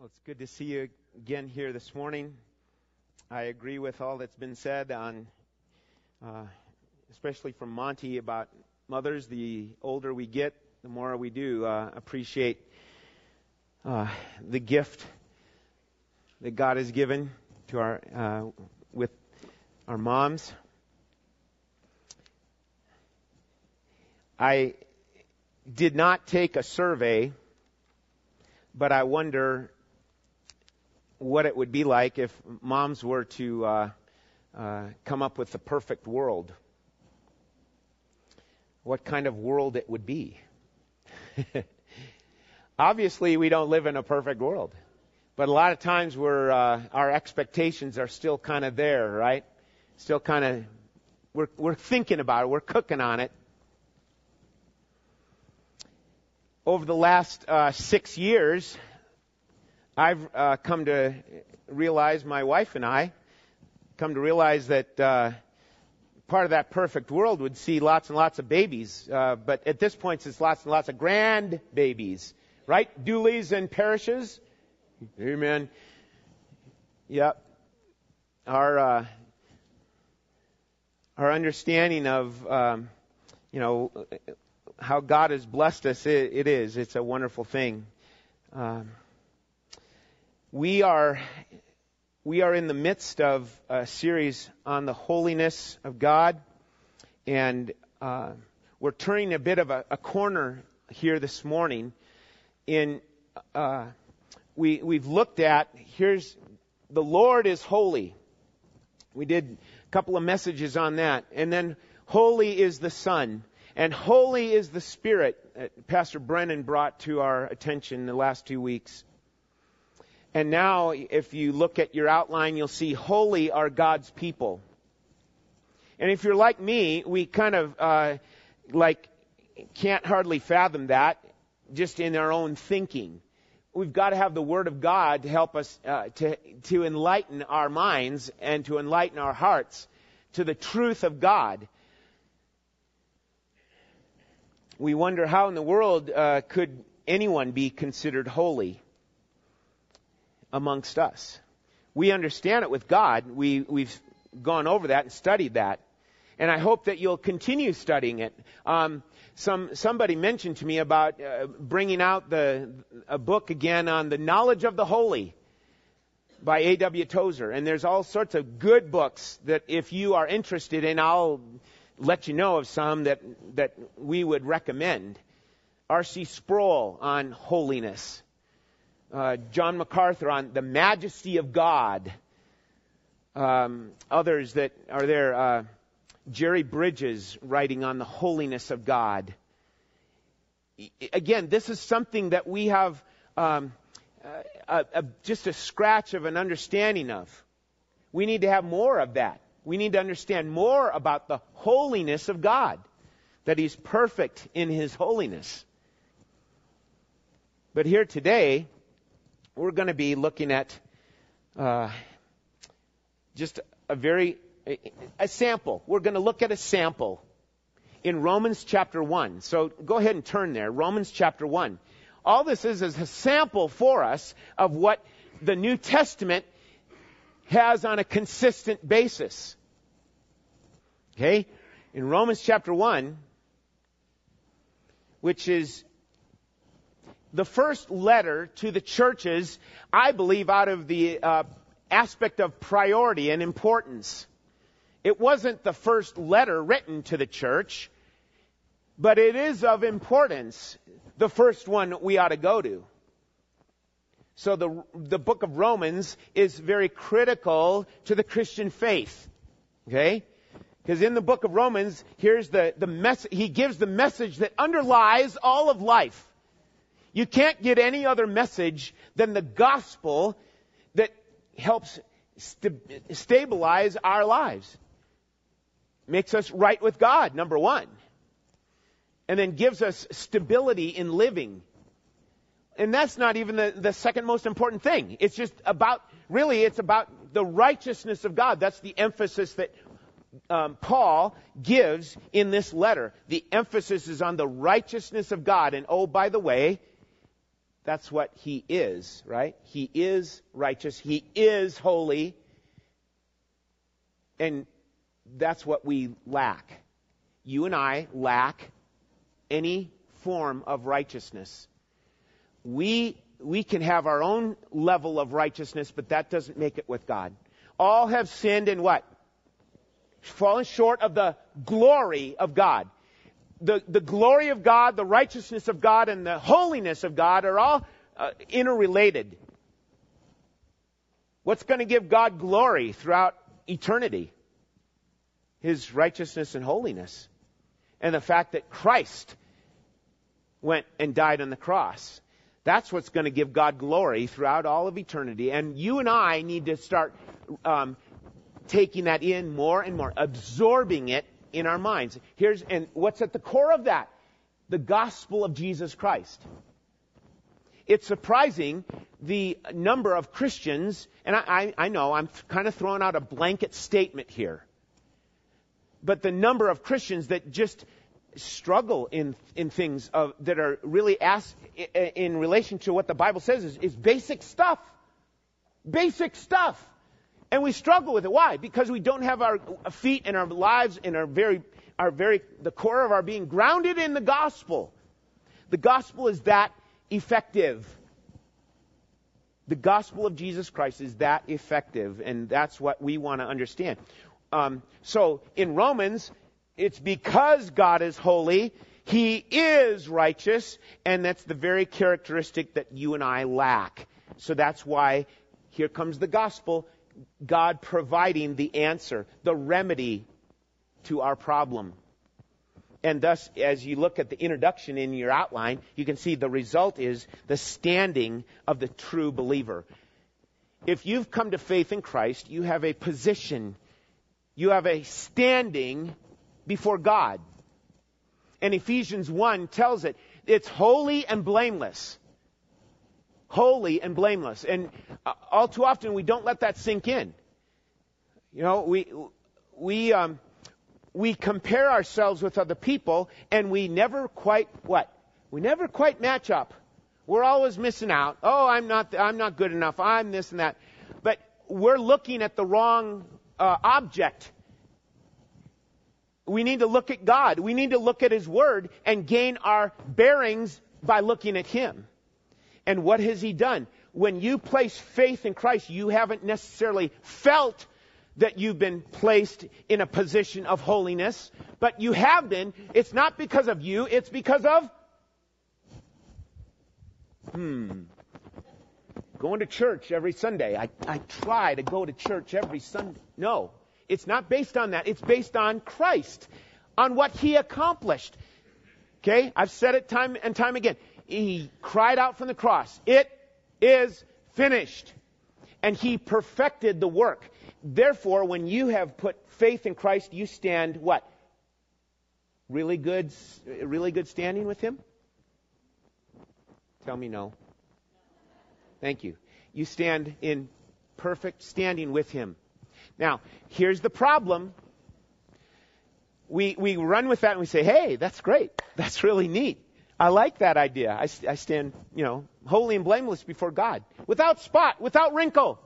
Well, it's good to see you again here this morning. I agree with all that's been said on, uh, especially from Monty about mothers. The older we get, the more we do uh, appreciate uh, the gift that God has given to our uh, with our moms. I did not take a survey, but I wonder what it would be like if moms were to uh, uh, come up with the perfect world. What kind of world it would be. Obviously, we don't live in a perfect world, but a lot of times we're, uh, our expectations are still kind of there, right? Still kind of, we're, we're thinking about it, we're cooking on it. Over the last uh, six years, I've uh, come to realize, my wife and I, come to realize that uh, part of that perfect world would see lots and lots of babies. Uh, but at this point, it's lots and lots of grand babies, right? Dooleys and parishes. Amen. Yep. Our uh, our understanding of um, you know how God has blessed us, it, it is. It's a wonderful thing. Um, we are we are in the midst of a series on the holiness of God, and uh, we're turning a bit of a, a, corner here this morning. In uh, we we've looked at here's the Lord is holy. We did a couple of messages on that, and then holy is the Son. And holy is the Spirit that Pastor Brennan brought to our attention the last two weeks. And now, if you look at your outline, you'll see holy are God's people. And if you're like me, we kind of, uh, like, can't hardly fathom that just in our own thinking. We've got to have the Word of God to help us, uh, to, to enlighten our minds and to enlighten our hearts to the truth of God. We wonder how in the world uh, could anyone be considered holy? Amongst us. We understand it with God. We, we've gone over that and studied that. And I hope that you'll continue studying it. Um, some, somebody mentioned to me about uh, bringing out the, a book again on the knowledge of the holy by A.W. Tozer. And there's all sorts of good books that if you are interested in, I'll let you know of some that, that we would recommend. R.C. Sproul on holiness uh, John MacArthur on the majesty of God. Um, others that are there, uh, Jerry Bridges writing on the holiness of God. Again, this is something that we have um, a, a, just a scratch of an understanding of. We need to have more of that. We need to understand more about the holiness of God, that He's perfect in His holiness. But here today, we're going to be looking at uh, just a very a sample. We're going to look at a sample in Romans chapter 1. So go ahead and turn there. Romans chapter 1. All this is is a sample for us of what the New Testament has on a consistent basis. Okay? In Romans chapter 1, which is the first letter to the churches, I believe, out of the uh, aspect of priority and importance. It wasn't the first letter written to the church, but it is of importance, the first one we ought to go to. So the, the book of Romans is very critical to the Christian faith. Okay? Because in the book of Romans, here's the, the mess, he gives the message that underlies all of life. You can't get any other message than the gospel that helps st- stabilize our lives. Makes us right with God, number one. And then gives us stability in living. And that's not even the, the second most important thing. It's just about, really, it's about the righteousness of God. That's the emphasis that um, Paul gives in this letter. The emphasis is on the righteousness of God. And oh, by the way, that's what he is, right? He is righteous. He is holy. And that's what we lack. You and I lack any form of righteousness. We, we can have our own level of righteousness, but that doesn't make it with God. All have sinned and what? Fallen short of the glory of God. The, the glory of God, the righteousness of God, and the holiness of God are all uh, interrelated. What's going to give God glory throughout eternity? His righteousness and holiness. And the fact that Christ went and died on the cross. That's what's going to give God glory throughout all of eternity. And you and I need to start um, taking that in more and more, absorbing it in our minds. Here's and what's at the core of that? The gospel of Jesus Christ. It's surprising the number of Christians, and I, I, I know I'm kind of throwing out a blanket statement here, but the number of Christians that just struggle in in things of, that are really asked in relation to what the Bible says is, is basic stuff, basic stuff, and we struggle with it. Why? Because we don't have our feet and our lives and our very our very the core of our being grounded in the gospel. The gospel is that effective. The gospel of Jesus Christ is that effective, and that's what we want to understand. Um, so in Romans, it's because God is holy, He is righteous, and that's the very characteristic that you and I lack. So that's why here comes the gospel, God providing the answer, the remedy to our problem. And thus, as you look at the introduction in your outline, you can see the result is the standing of the true believer. If you've come to faith in Christ, you have a position, you have a standing before God. And Ephesians 1 tells it, it's holy and blameless. Holy and blameless. And uh, all too often we don't let that sink in. You know, we, we, um, we compare ourselves with other people and we never quite, what? We never quite match up. We're always missing out. Oh, I'm not, I'm not good enough. I'm this and that. But we're looking at the wrong uh, object we need to look at God. We need to look at His Word and gain our bearings by looking at Him. And what has He done? When you place faith in Christ, you haven't necessarily felt that you've been placed in a position of holiness, but you have been. It's not because of you, it's because of, hmm, going to church every Sunday. I, I try to go to church every Sunday. No. It's not based on that. It's based on Christ, on what He accomplished. Okay? I've said it time and time again. He cried out from the cross, It is finished. And He perfected the work. Therefore, when you have put faith in Christ, you stand what? Really good, really good standing with Him? Tell me no. Thank you. You stand in perfect standing with Him. Now, here's the problem. We, we run with that and we say, hey, that's great. That's really neat. I like that idea. I, I stand, you know, holy and blameless before God. Without spot, without wrinkle.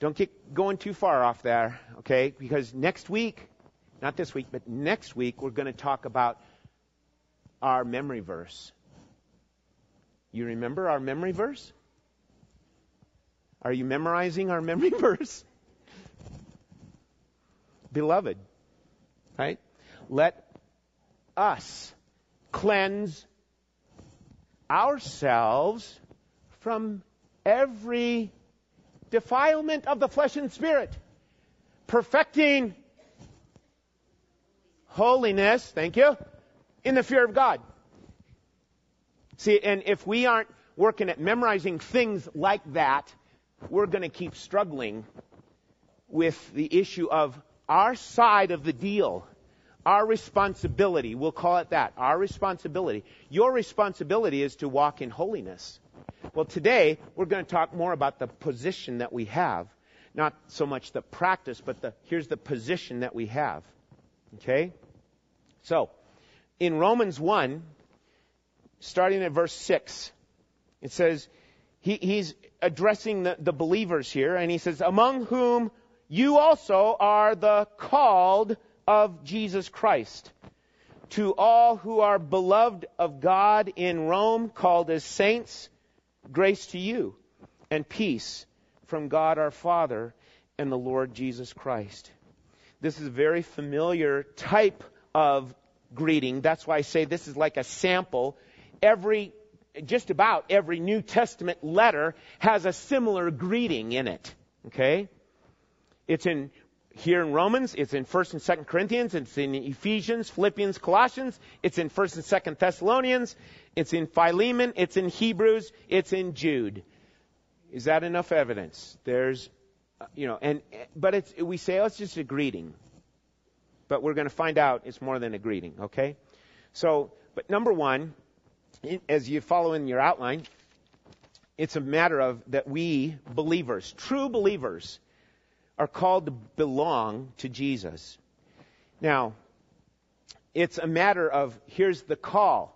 Don't get going too far off there, okay? Because next week, not this week, but next week, we're going to talk about our memory verse. You remember our memory verse? Are you memorizing our memory verse? Beloved, right? Let us. Cleanse ourselves from every defilement of the flesh and spirit, perfecting holiness, thank you, in the fear of God. See, and if we aren't working at memorizing things like that, we're going to keep struggling with the issue of our side of the deal, our responsibility. We'll call it that. Our responsibility. Your responsibility is to walk in holiness. Well, today we're going to talk more about the position that we have. Not so much the practice, but the, here's the position that we have. Okay? So, in Romans 1, starting at verse 6. It says, he, he's addressing the, the believers here, and he says, Among whom you also are the called of Jesus Christ. To all who are beloved of God in Rome, called as saints, grace to you and peace from God our Father and the Lord Jesus Christ. This is a very familiar type of greeting. That's why I say this is like a sample. Every, just about every New Testament letter has a similar greeting in it. Okay? It's in here in Romans, it's in 1st and 2nd Corinthians, it's in Ephesians, Philippians, Colossians, it's in 1st and 2nd Thessalonians, it's in Philemon, it's in Hebrews, it's in Jude. Is that enough evidence? There's, uh, you know, and, eh, but it's, we say, oh, it's just a greeting. But we're going to find out it's more than a greeting, okay? So, but number one, as you follow in your outline, it's a matter of that we believers, true believers, are called to belong to Jesus. Now, it's a matter of here's the call.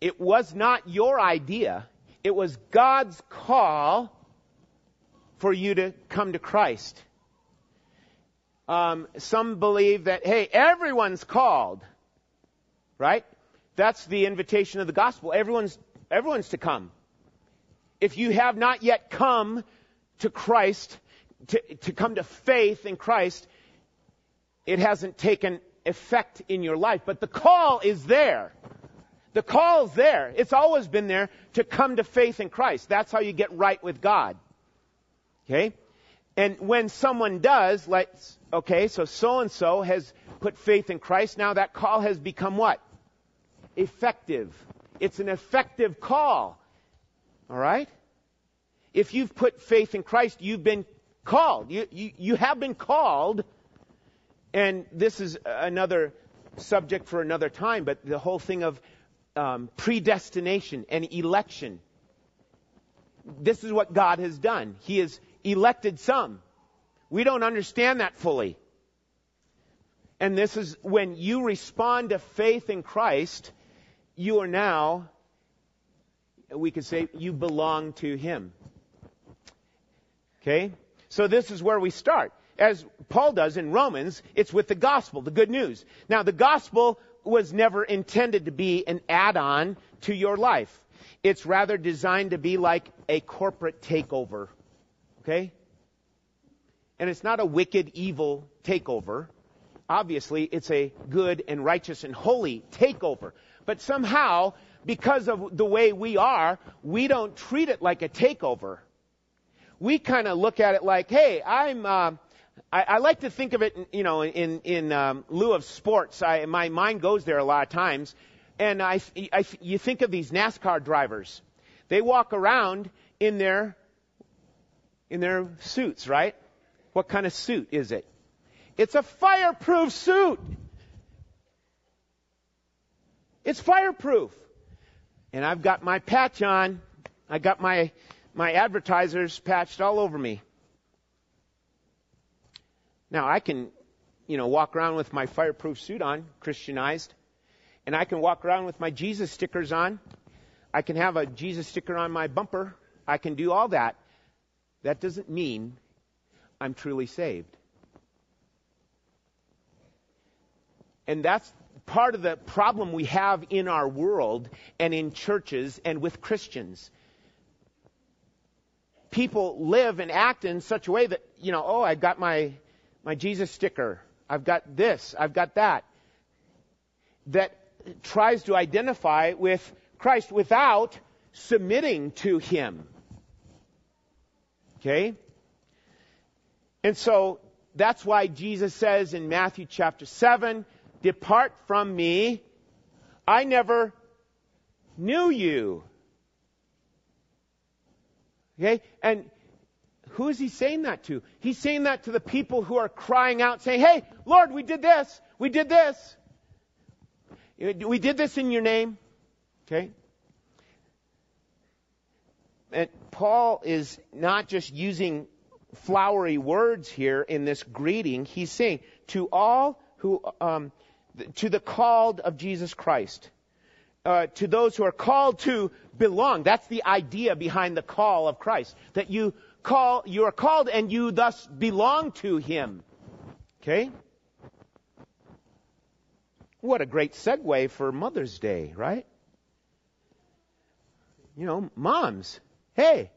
It was not your idea, it was God's call for you to come to Christ. Um, some believe that, hey, everyone's called, right? That's the invitation of the gospel. Everyone's, everyone's to come. If you have not yet come to Christ, to, to come to faith in Christ, it hasn't taken effect in your life. But the call is there. The call's there. It's always been there to come to faith in Christ. That's how you get right with God. Okay? And when someone does, let's, okay, so so and so has put faith in Christ, now that call has become what? Effective. It's an effective call. Alright? If you've put faith in Christ, you've been Called. You, you, you have been called, and this is another subject for another time, but the whole thing of um, predestination and election. This is what God has done. He has elected some. We don't understand that fully. And this is when you respond to faith in Christ, you are now, we could say, you belong to Him. Okay? So this is where we start. As Paul does in Romans, it's with the gospel, the good news. Now the gospel was never intended to be an add-on to your life. It's rather designed to be like a corporate takeover. Okay? And it's not a wicked, evil takeover. Obviously, it's a good and righteous and holy takeover. But somehow, because of the way we are, we don't treat it like a takeover we kind of look at it like, hey, I'm, uh, I, I like to think of it, you know, in in um, lieu of sports. I, my mind goes there a lot of times, and I, I, you think of these NASCAR drivers. They walk around in their in their suits, right? What kind of suit is it? It's a fireproof suit. It's fireproof. And I've got my patch on. I got my my advertisers patched all over me. Now I can, you know, walk around with my fireproof suit on, Christianized, and I can walk around with my Jesus stickers on. I can have a Jesus sticker on my bumper. I can do all that. That doesn't mean I'm truly saved. And that's part of the problem we have in our world and in churches and with Christians people live and act in such a way that, you know, oh, I've got my, my Jesus sticker. I've got this. I've got that. That tries to identify with Christ without submitting to Him. Okay? And so, that's why Jesus says in Matthew chapter 7, Depart from me. I never knew you. Okay? And who is he saying that to? He's saying that to the people who are crying out saying, Hey, Lord, we did this. We did this. We did this in your name. Okay? And Paul is not just using flowery words here in this greeting. He's saying to all who, um, to the called of Jesus Christ. Uh, to those who are called to belong. That's the idea behind the call of Christ. That you call, you are called and you thus belong to Him. Okay? What a great segue for Mother's Day, right? You know, moms, hey,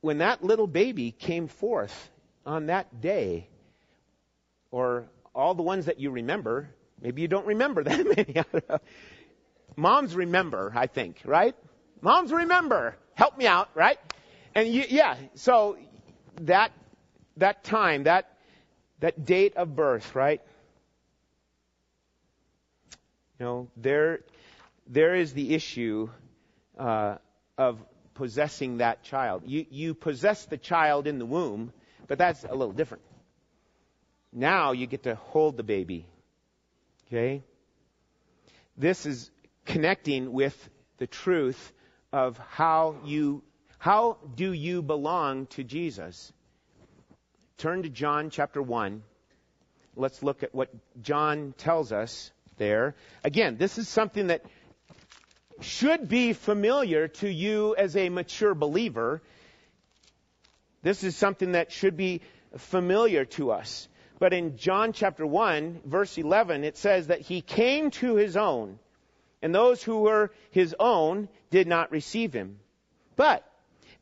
when that little baby came forth on that day, or all the ones that you remember, maybe you don't remember that many. Moms remember, I think, right? Moms remember. Help me out, right? And you, yeah, so that that time, that that date of birth, right? You know, there there is the issue uh, of possessing that child. You you possess the child in the womb, but that's a little different. Now you get to hold the baby. Okay? This is connecting with the truth of how you how do you belong to Jesus? Turn to John chapter 1. Let's look at what John tells us there. Again, this is something that should be familiar to you as a mature believer. This is something that should be familiar to us. But in John chapter 1, verse 11, it says that he came to his own, and those who were his own did not receive him. But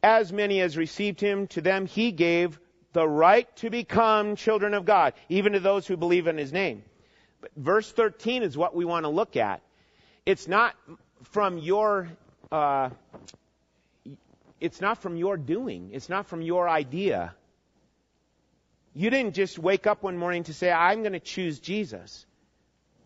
as many as received him, to them he gave the right to become children of God, even to those who believe in his name. But verse 13 is what we want to look at. It's not from your, uh, it's not from your doing. It's not from your idea. You didn't just wake up one morning to say, I'm going to choose Jesus.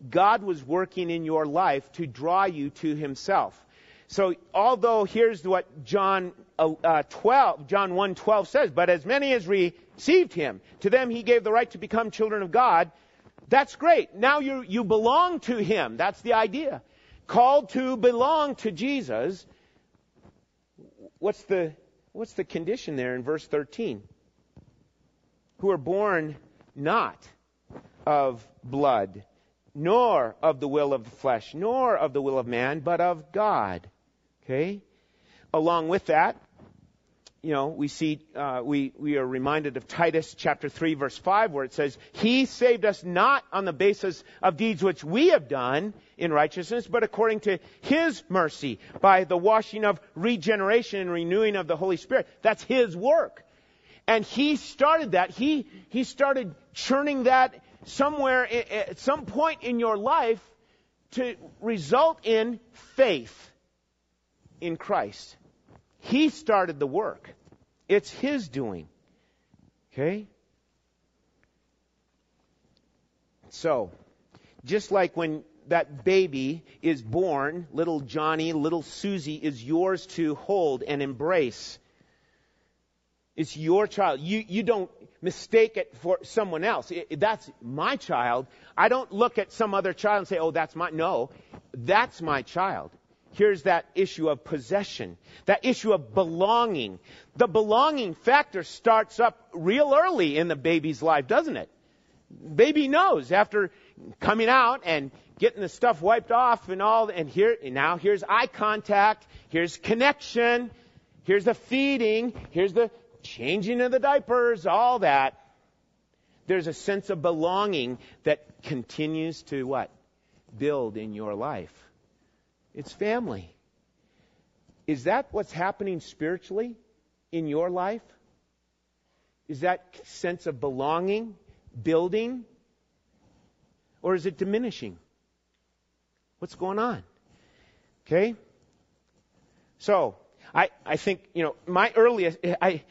God was working in your life to draw you to himself. So although here's what John uh, 12, John 1:12 says, but as many as received him, to them he gave the right to become children of God. That's great. Now you you belong to him. That's the idea. Called to belong to Jesus. What's the what's the condition there in verse 13? Who are born not of blood, nor of the will of the flesh, nor of the will of man, but of God. Okay? Along with that, you know, we see, uh, we, we are reminded of Titus chapter 3 verse 5 where it says, He saved us not on the basis of deeds which we have done in righteousness, but according to His mercy by the washing of regeneration and renewing of the Holy Spirit. That's His work. And He started that. He, He started churning that somewhere at some point in your life to result in faith in Christ. He started the work. It's His doing. Okay? So, just like when that baby is born, little Johnny, little Susie is yours to hold and embrace. It's your child. You, you don't mistake it for someone else. It, that's my child. I don't look at some other child and say, oh, that's my, no. That's my child here's that issue of possession, that issue of belonging. The belonging factor starts up real early in the baby's life, doesn't it? Baby knows after coming out and getting the stuff wiped off and all, and here, and now here's eye contact, here's connection, here's the feeding, here's the changing of the diapers, all that. There's a sense of belonging that continues to what? Build in your life. It's family. Is that what's happening spiritually in your life? Is that sense of belonging building? Or is it diminishing? What's going on? Okay? So, I, I think, you know, my earliest, I,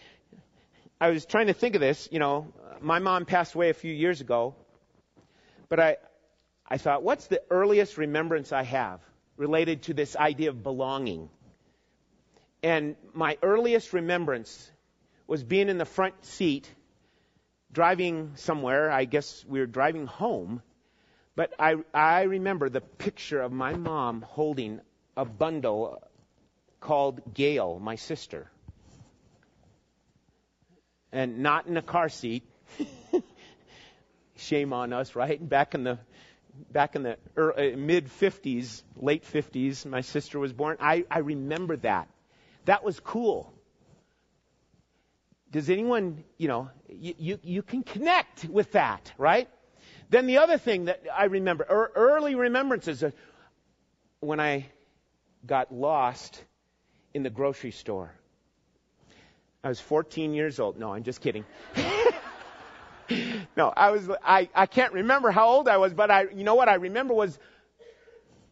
I was trying to think of this, you know, my mom passed away a few years ago, but I, I thought, what's the earliest remembrance I have? related to this idea of belonging. And my earliest remembrance was being in the front seat, driving somewhere. I guess we were driving home. But I, I remember the picture of my mom holding a bundle called Gail, my sister. And not in a car seat. Shame on us, right? Back in the back in the early, uh, mid 50s, late 50s, my sister was born. I, I remember that. That was cool. Does anyone, you know, you, you, you can connect with that, right? Then the other thing that I remember, er, early remembrances, when I got lost in the grocery store. I was 14 years old. No, I'm just kidding. no, I was, I, I can't remember how old I was, but I, you know what I remember was,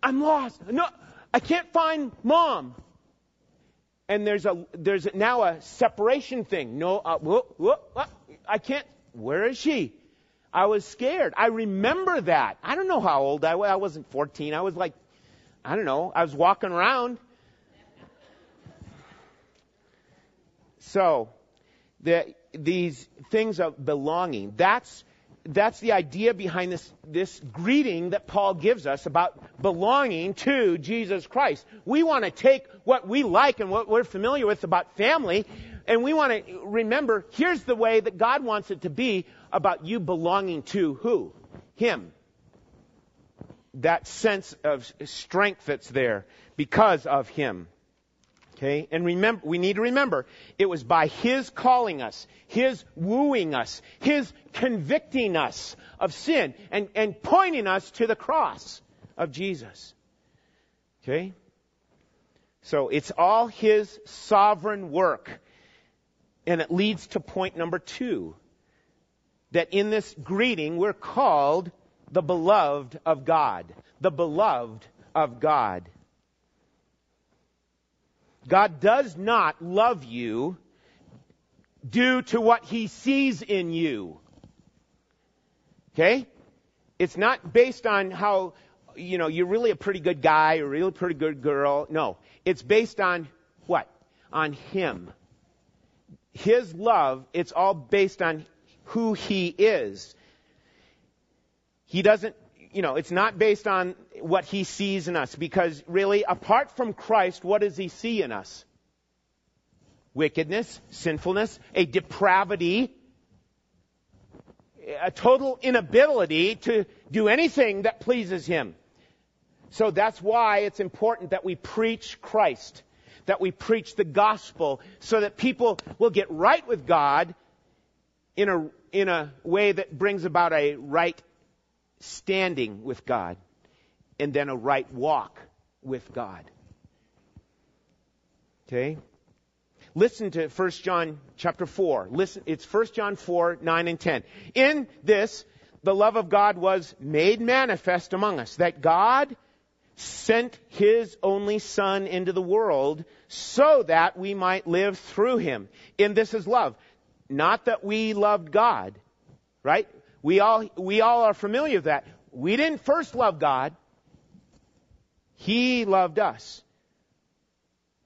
I'm lost. No, I can't find mom. And there's a, there's now a separation thing. No, uh, whoop, whoop, whoop, I can't, where is she? I was scared. I remember that. I don't know how old I was. I wasn't 14. I was like, I don't know. I was walking around. So, the, these things of belonging, that's, that's the idea behind this, this greeting that Paul gives us about belonging to Jesus Christ. We want to take what we like and what we're familiar with about family, and we want to remember here's the way that God wants it to be about you belonging to who? Him. That sense of strength that's there because of Him. Okay? And remember, we need to remember, it was by His calling us, His wooing us, His convicting us of sin, and, and pointing us to the cross of Jesus. Okay? So it's all His sovereign work. And it leads to point number two. That in this greeting, we're called the beloved of God. The beloved of God. God does not love you due to what he sees in you. Okay? It's not based on how, you know, you're really a pretty good guy or really pretty good girl. No. It's based on what? On him. His love, it's all based on who he is. He doesn't you know, it's not based on what he sees in us because really, apart from Christ, what does he see in us? Wickedness, sinfulness, a depravity, a total inability to do anything that pleases him. So that's why it's important that we preach Christ, that we preach the gospel so that people will get right with God in a, in a way that brings about a right standing with God and then a right walk with God. Okay? Listen to 1 John chapter 4. Listen, it's 1 John 4, 9 and 10. In this, the love of God was made manifest among us, that God sent His only Son into the world so that we might live through Him. In this is love. Not that we loved God, right? We all, we all are familiar with that. We didn't first love God. He loved us.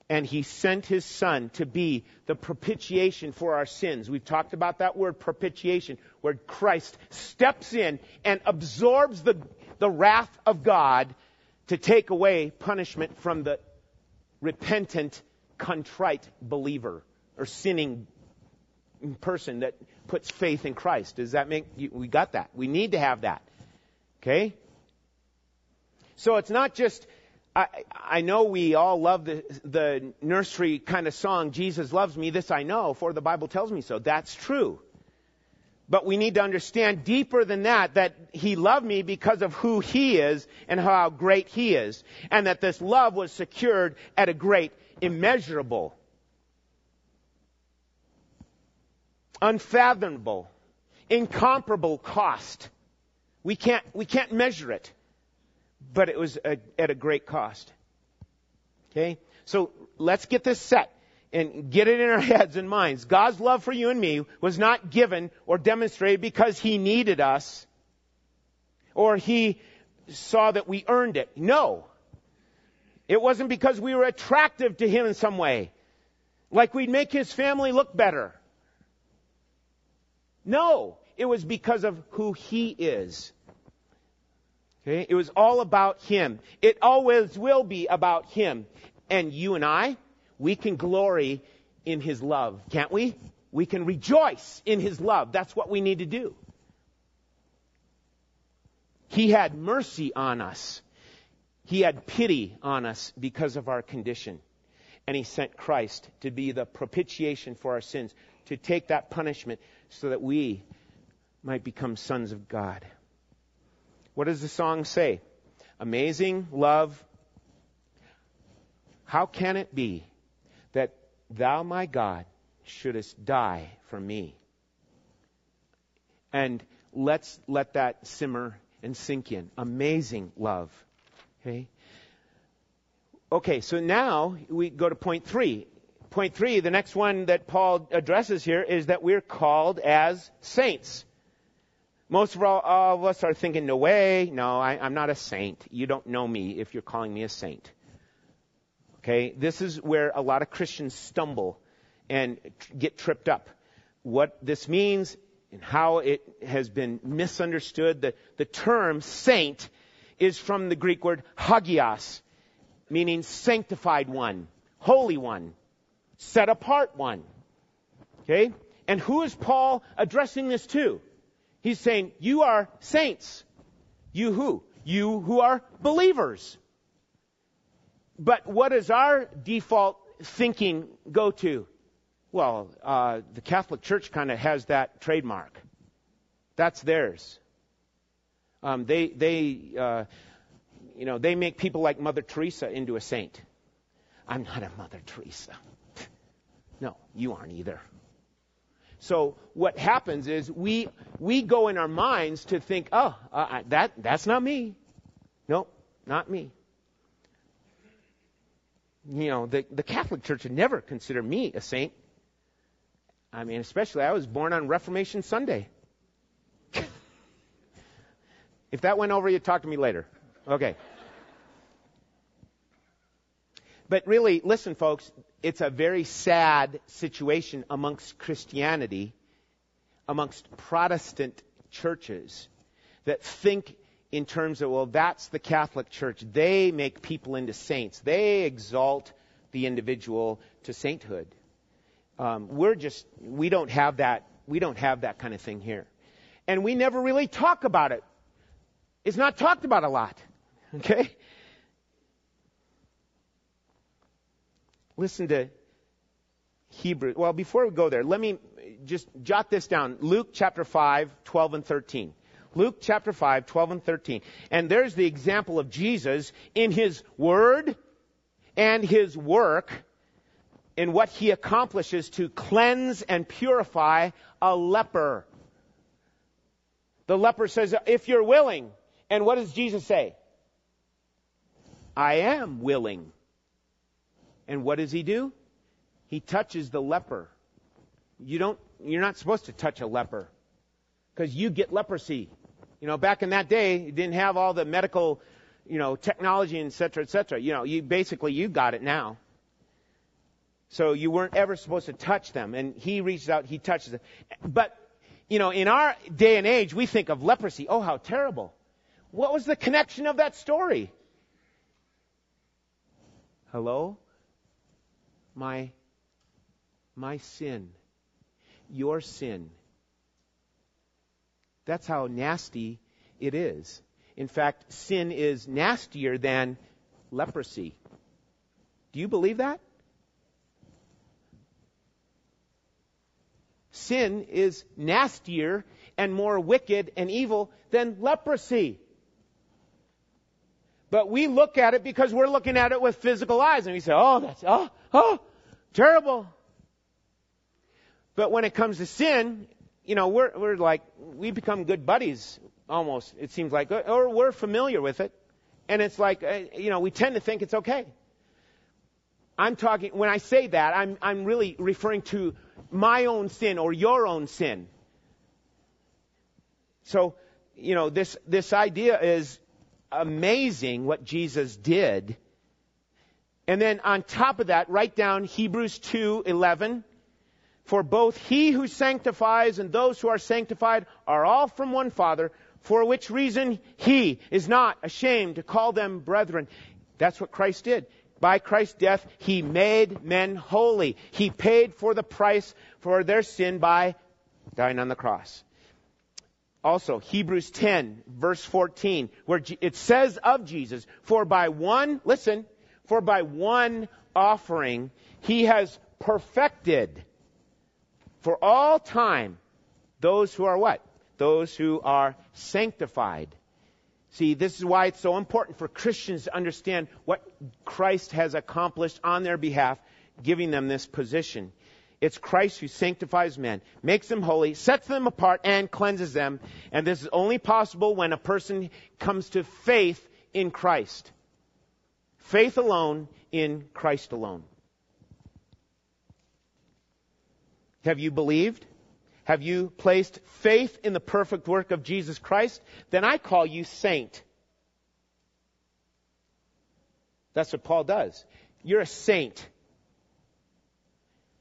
And He sent His Son to be the propitiation for our sins. We've talked about that word propitiation, where Christ steps in and absorbs the, the wrath of God to take away punishment from the repentant, contrite believer or sinning person that puts faith in Christ. Does that make, we got that. We need to have that. Okay? So it's not just, I, I know we all love the, the nursery kind of song, Jesus loves me, this I know, for the Bible tells me so. That's true. But we need to understand deeper than that, that He loved me because of who He is and how great He is. And that this love was secured at a great, immeasurable unfathomable, incomparable cost. We can't, we can't measure it, but it was a, at a great cost. Okay? So let's get this set and get it in our heads and minds. God's love for you and me was not given or demonstrated because He needed us or He saw that we earned it. No. It wasn't because we were attractive to Him in some way. Like we'd make His family look better. No, it was because of who He is. Okay? It was all about Him. It always will be about Him. And you and I, we can glory in His love, can't we? We can rejoice in His love. That's what we need to do. He had mercy on us. He had pity on us because of our condition. And He sent Christ to be the propitiation for our sins, to take that punishment so that we might become sons of God. What does the song say? Amazing love. How can it be that thou, my God, shouldest die for me? And let's let that simmer and sink in. Amazing love. Okay? Okay, so now we go to point three. Point three, the next one that Paul addresses here is that we're called as saints. Most of all, all of us are thinking, no way, no, I, I'm not a saint. You don't know me if you're calling me a saint. Okay, this is where a lot of Christians stumble and get tripped up. What this means and how it has been misunderstood. The, the term saint is from the Greek word hagios, meaning sanctified one, holy one, set apart one. Okay? And who is Paul addressing this to? He's saying, you are saints. You who? You who are believers. But what does our default thinking go to? Well, uh, the Catholic Church kind of has that trademark. That's theirs. Um, they, they, uh, you know, they make people like Mother Teresa into a saint. I'm not a Mother Teresa. No, you aren't either. So what happens is we we go in our minds to think, oh, uh, that that's not me. No, not me. You know, the the Catholic Church would never consider me a saint. I mean, especially I was born on Reformation Sunday. if that went over, you talk to me later. Okay. But really, listen, folks, it's a very sad situation amongst Christianity, amongst Protestant churches that think in terms of, well, that's the Catholic Church. They make people into saints. They exalt the individual to sainthood. Um, we're just, we don't have that, we don't have that kind of thing here. And we never really talk about it. It's not talked about a lot. Okay? Listen to Hebrew. Well, before we go there, let me just jot this down. Luke chapter 5, 12 and 13. Luke chapter 5, 12 and 13. And there's the example of Jesus in his word and his work in what he accomplishes to cleanse and purify a leper. The leper says, if you're willing, and what does Jesus say? I am willing. And what does he do? He touches the leper. You don't, you're not supposed to touch a leper because you get leprosy. You know, back in that day, you didn't have all the medical, you know, technology, et cetera, et cetera. You know, you basically, you got it now. So you weren't ever supposed to touch them. And he reaches out, he touches them. But, you know, in our day and age, we think of leprosy. Oh, how terrible. What was the connection of that story? Hello? My, my sin, your sin. That's how nasty it is. In fact, sin is nastier than leprosy. Do you believe that? Sin is nastier and more wicked and evil than leprosy. But we look at it because we're looking at it with physical eyes and we say, oh, that's, oh, oh, terrible. But when it comes to sin, you know, we're, we're like, we become good buddies almost, it seems like, or we're familiar with it. And it's like, uh, you know, we tend to think it's okay. I'm talking, when I say that, I'm, I'm really referring to my own sin or your own sin. So, you know, this, this idea is amazing what Jesus did and then on top of that, write down Hebrews 2:11. For both he who sanctifies and those who are sanctified are all from one Father, for which reason he is not ashamed to call them brethren. That's what Christ did. By Christ's death, he made men holy. He paid for the price for their sin by dying on the cross. Also, Hebrews 10, verse 14, where it says of Jesus, for by one, listen, for by one offering he has perfected for all time those who are what? Those who are sanctified. See, this is why it's so important for Christians to understand what Christ has accomplished on their behalf, giving them this position. It's Christ who sanctifies men, makes them holy, sets them apart, and cleanses them. And this is only possible when a person comes to faith in Christ. Faith alone in Christ alone. Have you believed? Have you placed faith in the perfect work of Jesus Christ? Then I call you saint. That's what Paul does. You're a saint.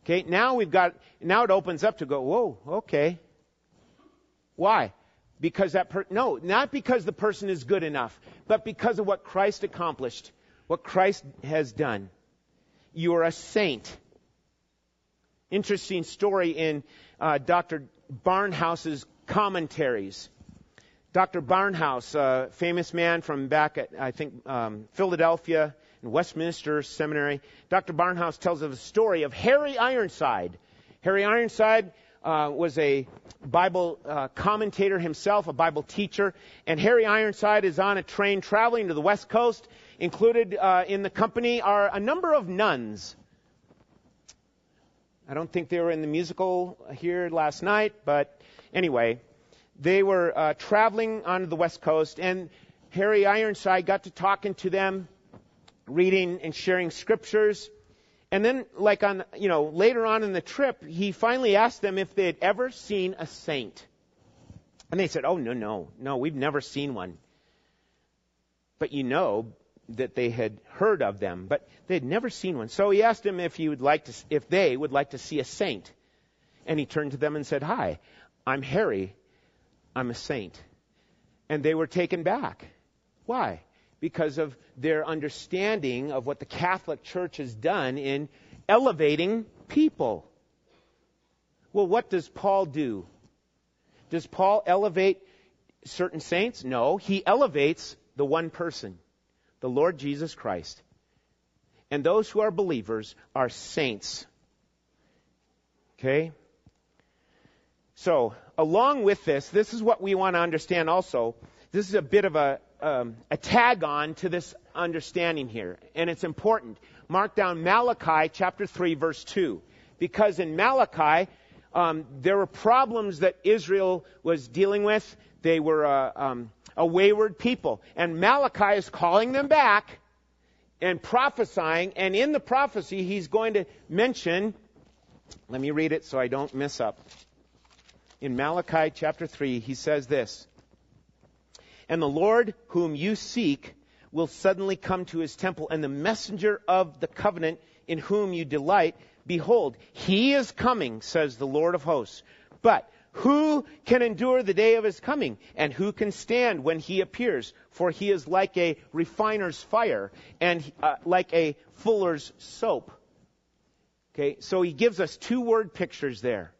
Okay, now we've got, now it opens up to go, whoa, okay. Why? Because that per, no, not because the person is good enough, but because of what Christ accomplished, what Christ has done. You are a saint. Interesting story in uh, Dr. Barnhouse's commentaries. Dr. Barnhouse, a famous man from back at, I think, um, Philadelphia and Westminster Seminary, Dr. Barnhouse tells of a story of Harry Ironside. Harry Ironside uh, was a Bible uh, commentator himself, a Bible teacher, and Harry Ironside is on a train traveling to the West Coast. Included uh, in the company are a number of nuns I don't think they were in the musical here last night, but anyway, they were uh, traveling on the West Coast, and Harry Ironside got to talking to them, reading and sharing scriptures. And then, like on, you know, later on in the trip, he finally asked them if they had ever seen a saint. And they said, Oh, no, no, no, we've never seen one. But you know, that they had heard of them, but they had never seen one. So he asked them if he would like to, if they would like to see a saint. And he turned to them and said, Hi, I'm Harry. I'm a saint. And they were taken back. Why? Because of their understanding of what the Catholic Church has done in elevating people. Well, what does Paul do? Does Paul elevate certain saints? No, he elevates the one person the Lord Jesus Christ. And those who are believers are saints. Okay? So, along with this, this is what we want to understand also. This is a bit of a, um, a tag on to this understanding here, and it's important. Mark down Malachi chapter 3, verse 2. Because in Malachi, um, there were problems that Israel was dealing with. They were uh, um, a wayward people. And Malachi is calling them back and prophesying. And in the prophecy, he's going to mention, let me read it so I don't mess up. In Malachi chapter 3, he says this And the Lord whom you seek will suddenly come to his temple, and the messenger of the covenant in whom you delight, behold, he is coming, says the Lord of hosts. But who can endure the day of his coming? And who can stand when he appears? For he is like a refiner's fire and uh, like a fuller's soap. Okay, so he gives us two word pictures there.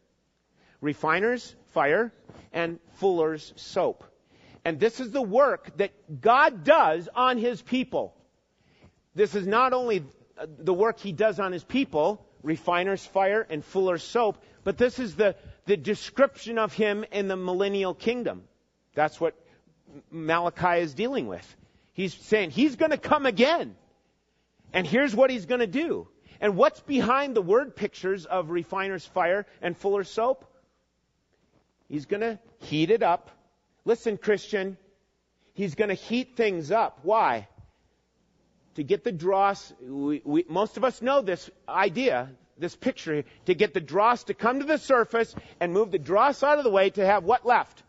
Refiner's fire and fuller's soap. And this is the work that God does on his people. This is not only the work he does on his people, refiner's fire and fuller's soap, but this is the the description of him in the millennial kingdom. That's what Malachi is dealing with. He's saying he's going to come again. And here's what he's going to do. And what's behind the word pictures of refiner's fire and fuller's soap? He's going to heat it up. Listen, Christian, he's going to heat things up. Why? To get the dross. We, we, most of us know this idea this picture to get the dross to come to the surface and move the dross out of the way to have what left?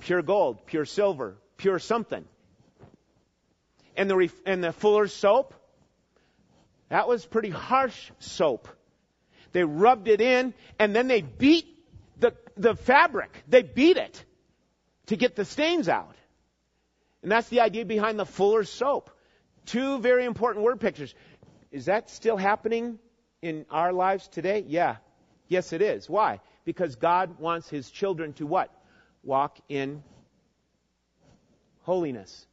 Pure gold, pure silver, pure something. And the, and the fuller's soap? That was pretty harsh soap. They rubbed it in and then they beat the, the fabric. They beat it to get the stains out. And that's the idea behind the fuller's soap. Two very important word pictures. Is that still happening in our lives today? Yeah. Yes, it is. Why? Because God wants His children to what? walk in holiness.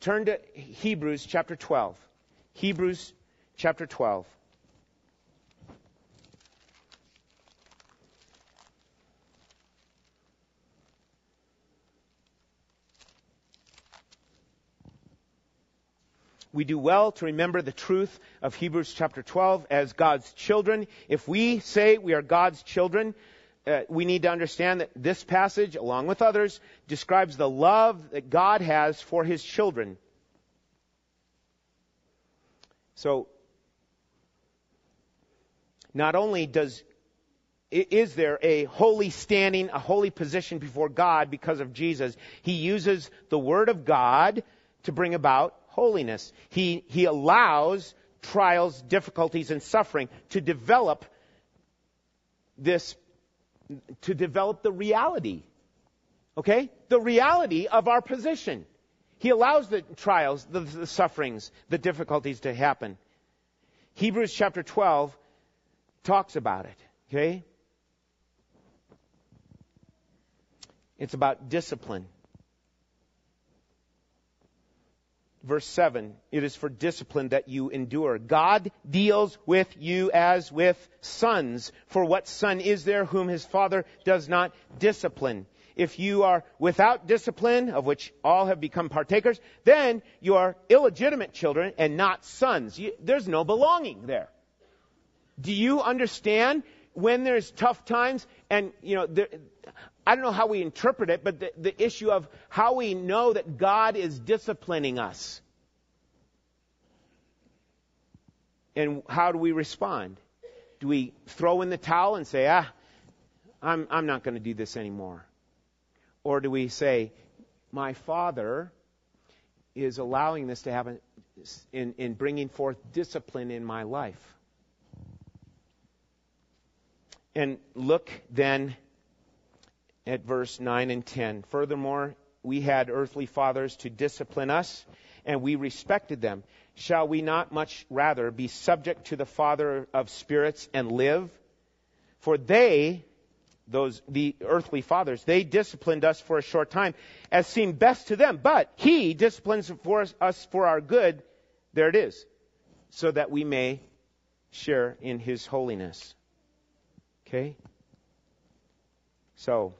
Turn to Hebrews chapter 12. Hebrews chapter 12. We do well to remember the truth of Hebrews chapter 12 as God's children. If we say we are God's children, uh, we need to understand that this passage, along with others, describes the love that God has for his children. So, not only does is there a holy standing, a holy position before God because of Jesus, he uses the Word of God to bring about holiness. He, he allows trials, difficulties, and suffering to develop this, to develop the reality. Okay? The reality of our position. He allows the trials, the, the sufferings, the difficulties to happen. Hebrews chapter 12 talks about it. Okay? It's about discipline. Verse 7, it is for discipline that you endure. God deals with you as with sons. For what son is there whom his father does not discipline? If you are without discipline, of which all have become partakers, then you are illegitimate children and not sons. You, there's no belonging there. Do you understand when there's tough times and, you know, there, I don't know how we interpret it, but the, the issue of how we know that God is disciplining us. And how do we respond? Do we throw in the towel and say, ah, I'm, I'm not going to do this anymore? Or do we say, my father is allowing this to happen in, in bringing forth discipline in my life? And look then at verse 9 and 10. Furthermore, we had earthly fathers to discipline us, and we respected them. Shall we not much rather be subject to the Father of spirits and live? For they, those, the earthly fathers, they disciplined us for a short time as seemed best to them, but He disciplines for us, us for our good. There it is. So that we may share in His holiness. Okay? So,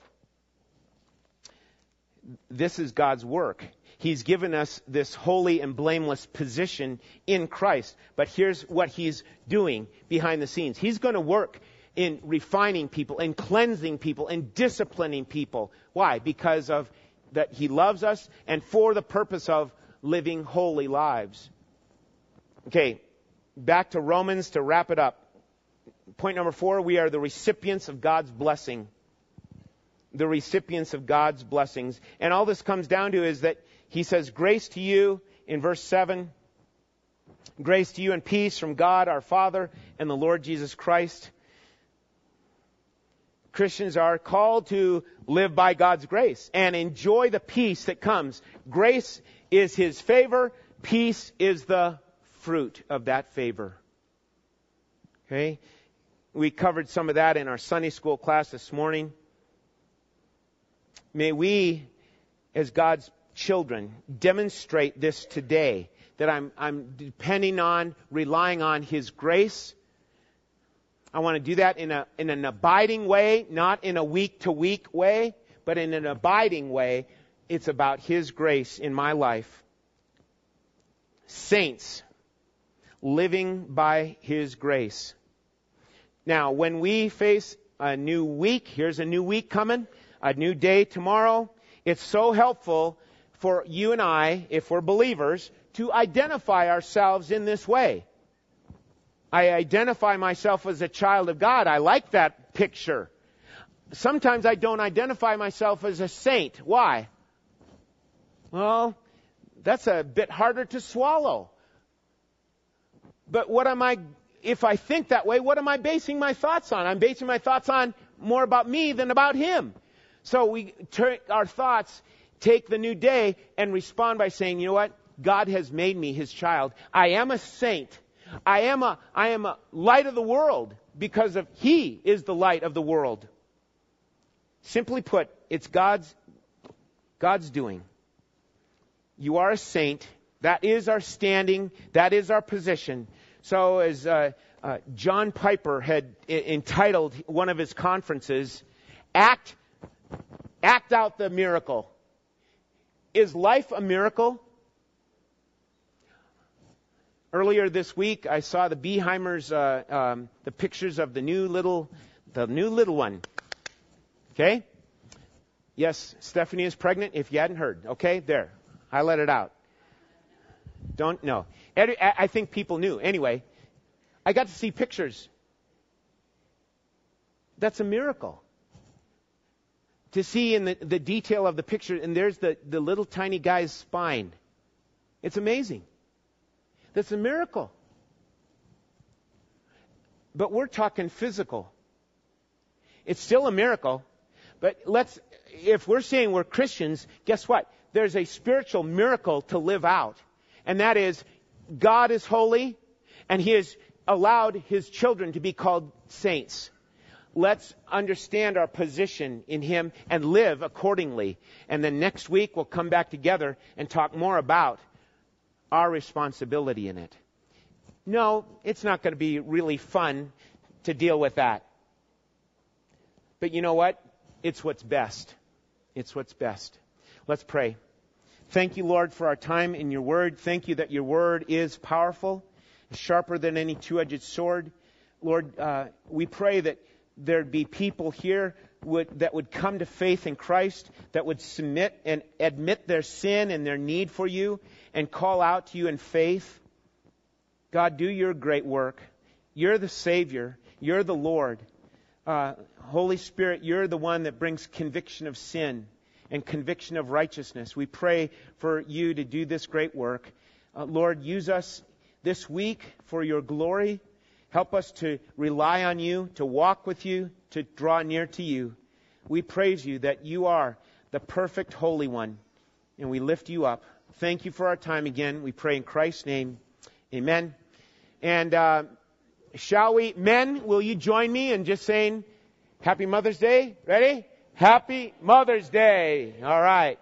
this is God's work. He's given us this holy and blameless position in Christ. But here's what He's doing behind the scenes. He's going to work in refining people and cleansing people and disciplining people. Why? Because of that He loves us and for the purpose of living holy lives. Okay, back to Romans to wrap it up. Point number four, we are the recipients of God's blessing the recipients of God's blessings. And all this comes down to is that he says, Grace to you in verse 7. Grace to you and peace from God our Father and the Lord Jesus Christ. Christians are called to live by God's grace and enjoy the peace that comes. Grace is His favor. Peace is the fruit of that favor. Okay? We covered some of that in our Sunday school class this morning. May we, as God's children, demonstrate this today that I'm, I'm depending on, relying on His grace. I want to do that in, a, in an abiding way, not in a week to week way, but in an abiding way. It's about His grace in my life. Saints, living by His grace. Now, when we face a new week, here's a new week coming a new day tomorrow. It's so helpful for you and I, if we're believers, to identify ourselves in this way. I identify myself as a child of God. I like that picture. Sometimes I don't identify myself as a saint. Why? Well, that's a bit harder to swallow. But what am I, if I think that way, what am I basing my thoughts on? I'm basing my thoughts on more about me than about Him. So we turn our thoughts, take the new day, and respond by saying, you know what? God has made me his child. I am a saint. I am a, I am a light of the world because of he is the light of the world. Simply put, it's God's God's doing. You are a saint. That is our standing. That is our position. So, as uh, uh, John Piper had entitled one of his conferences, "Act, act out the miracle." Is life a miracle? Earlier this week, I saw the Beeheimers, uh, um, the pictures of the new little, the new little one. Okay. Yes, Stephanie is pregnant. If you hadn't heard, okay, there, I let it out. Don't know. I think people knew. Anyway, I got to see pictures. That's a miracle. To see in the, the detail of the picture, and there's the, the little tiny guy's spine. It's amazing. That's a miracle. But we're talking physical. It's still a miracle, but let's, if we're saying we're Christians, guess what? There's a spiritual miracle to live out. And that is, God is holy, and He has allowed His children to be called saints. Let's understand our position in Him and live accordingly. And then next week we'll come back together and talk more about our responsibility in it. No, it's not going to be really fun to deal with that. But you know what? It's what's best. It's what's best. Let's pray. Thank you, Lord, for our time in your word. Thank you that your word is powerful, sharper than any two-edged sword. Lord, uh, we pray that there'd be people here would, that would come to faith in Christ, that would submit and admit their sin and their need for you, and call out to you in faith. God, do your great work. You're the Savior. You're the Lord. Uh, Holy Spirit, you're the one that brings conviction of sin and conviction of righteousness. We pray for you to do this great work. Uh, Lord, use us this week for your glory. Help us to rely on you, to walk with you, to draw near to you. We praise you that you are the perfect Holy One, and we lift you up. Thank you for our time again. We pray in Christ's name. Amen. And uh, shall we, men, will you join me in just saying Happy Mother's Day? Ready? Happy Mother's Day. All right.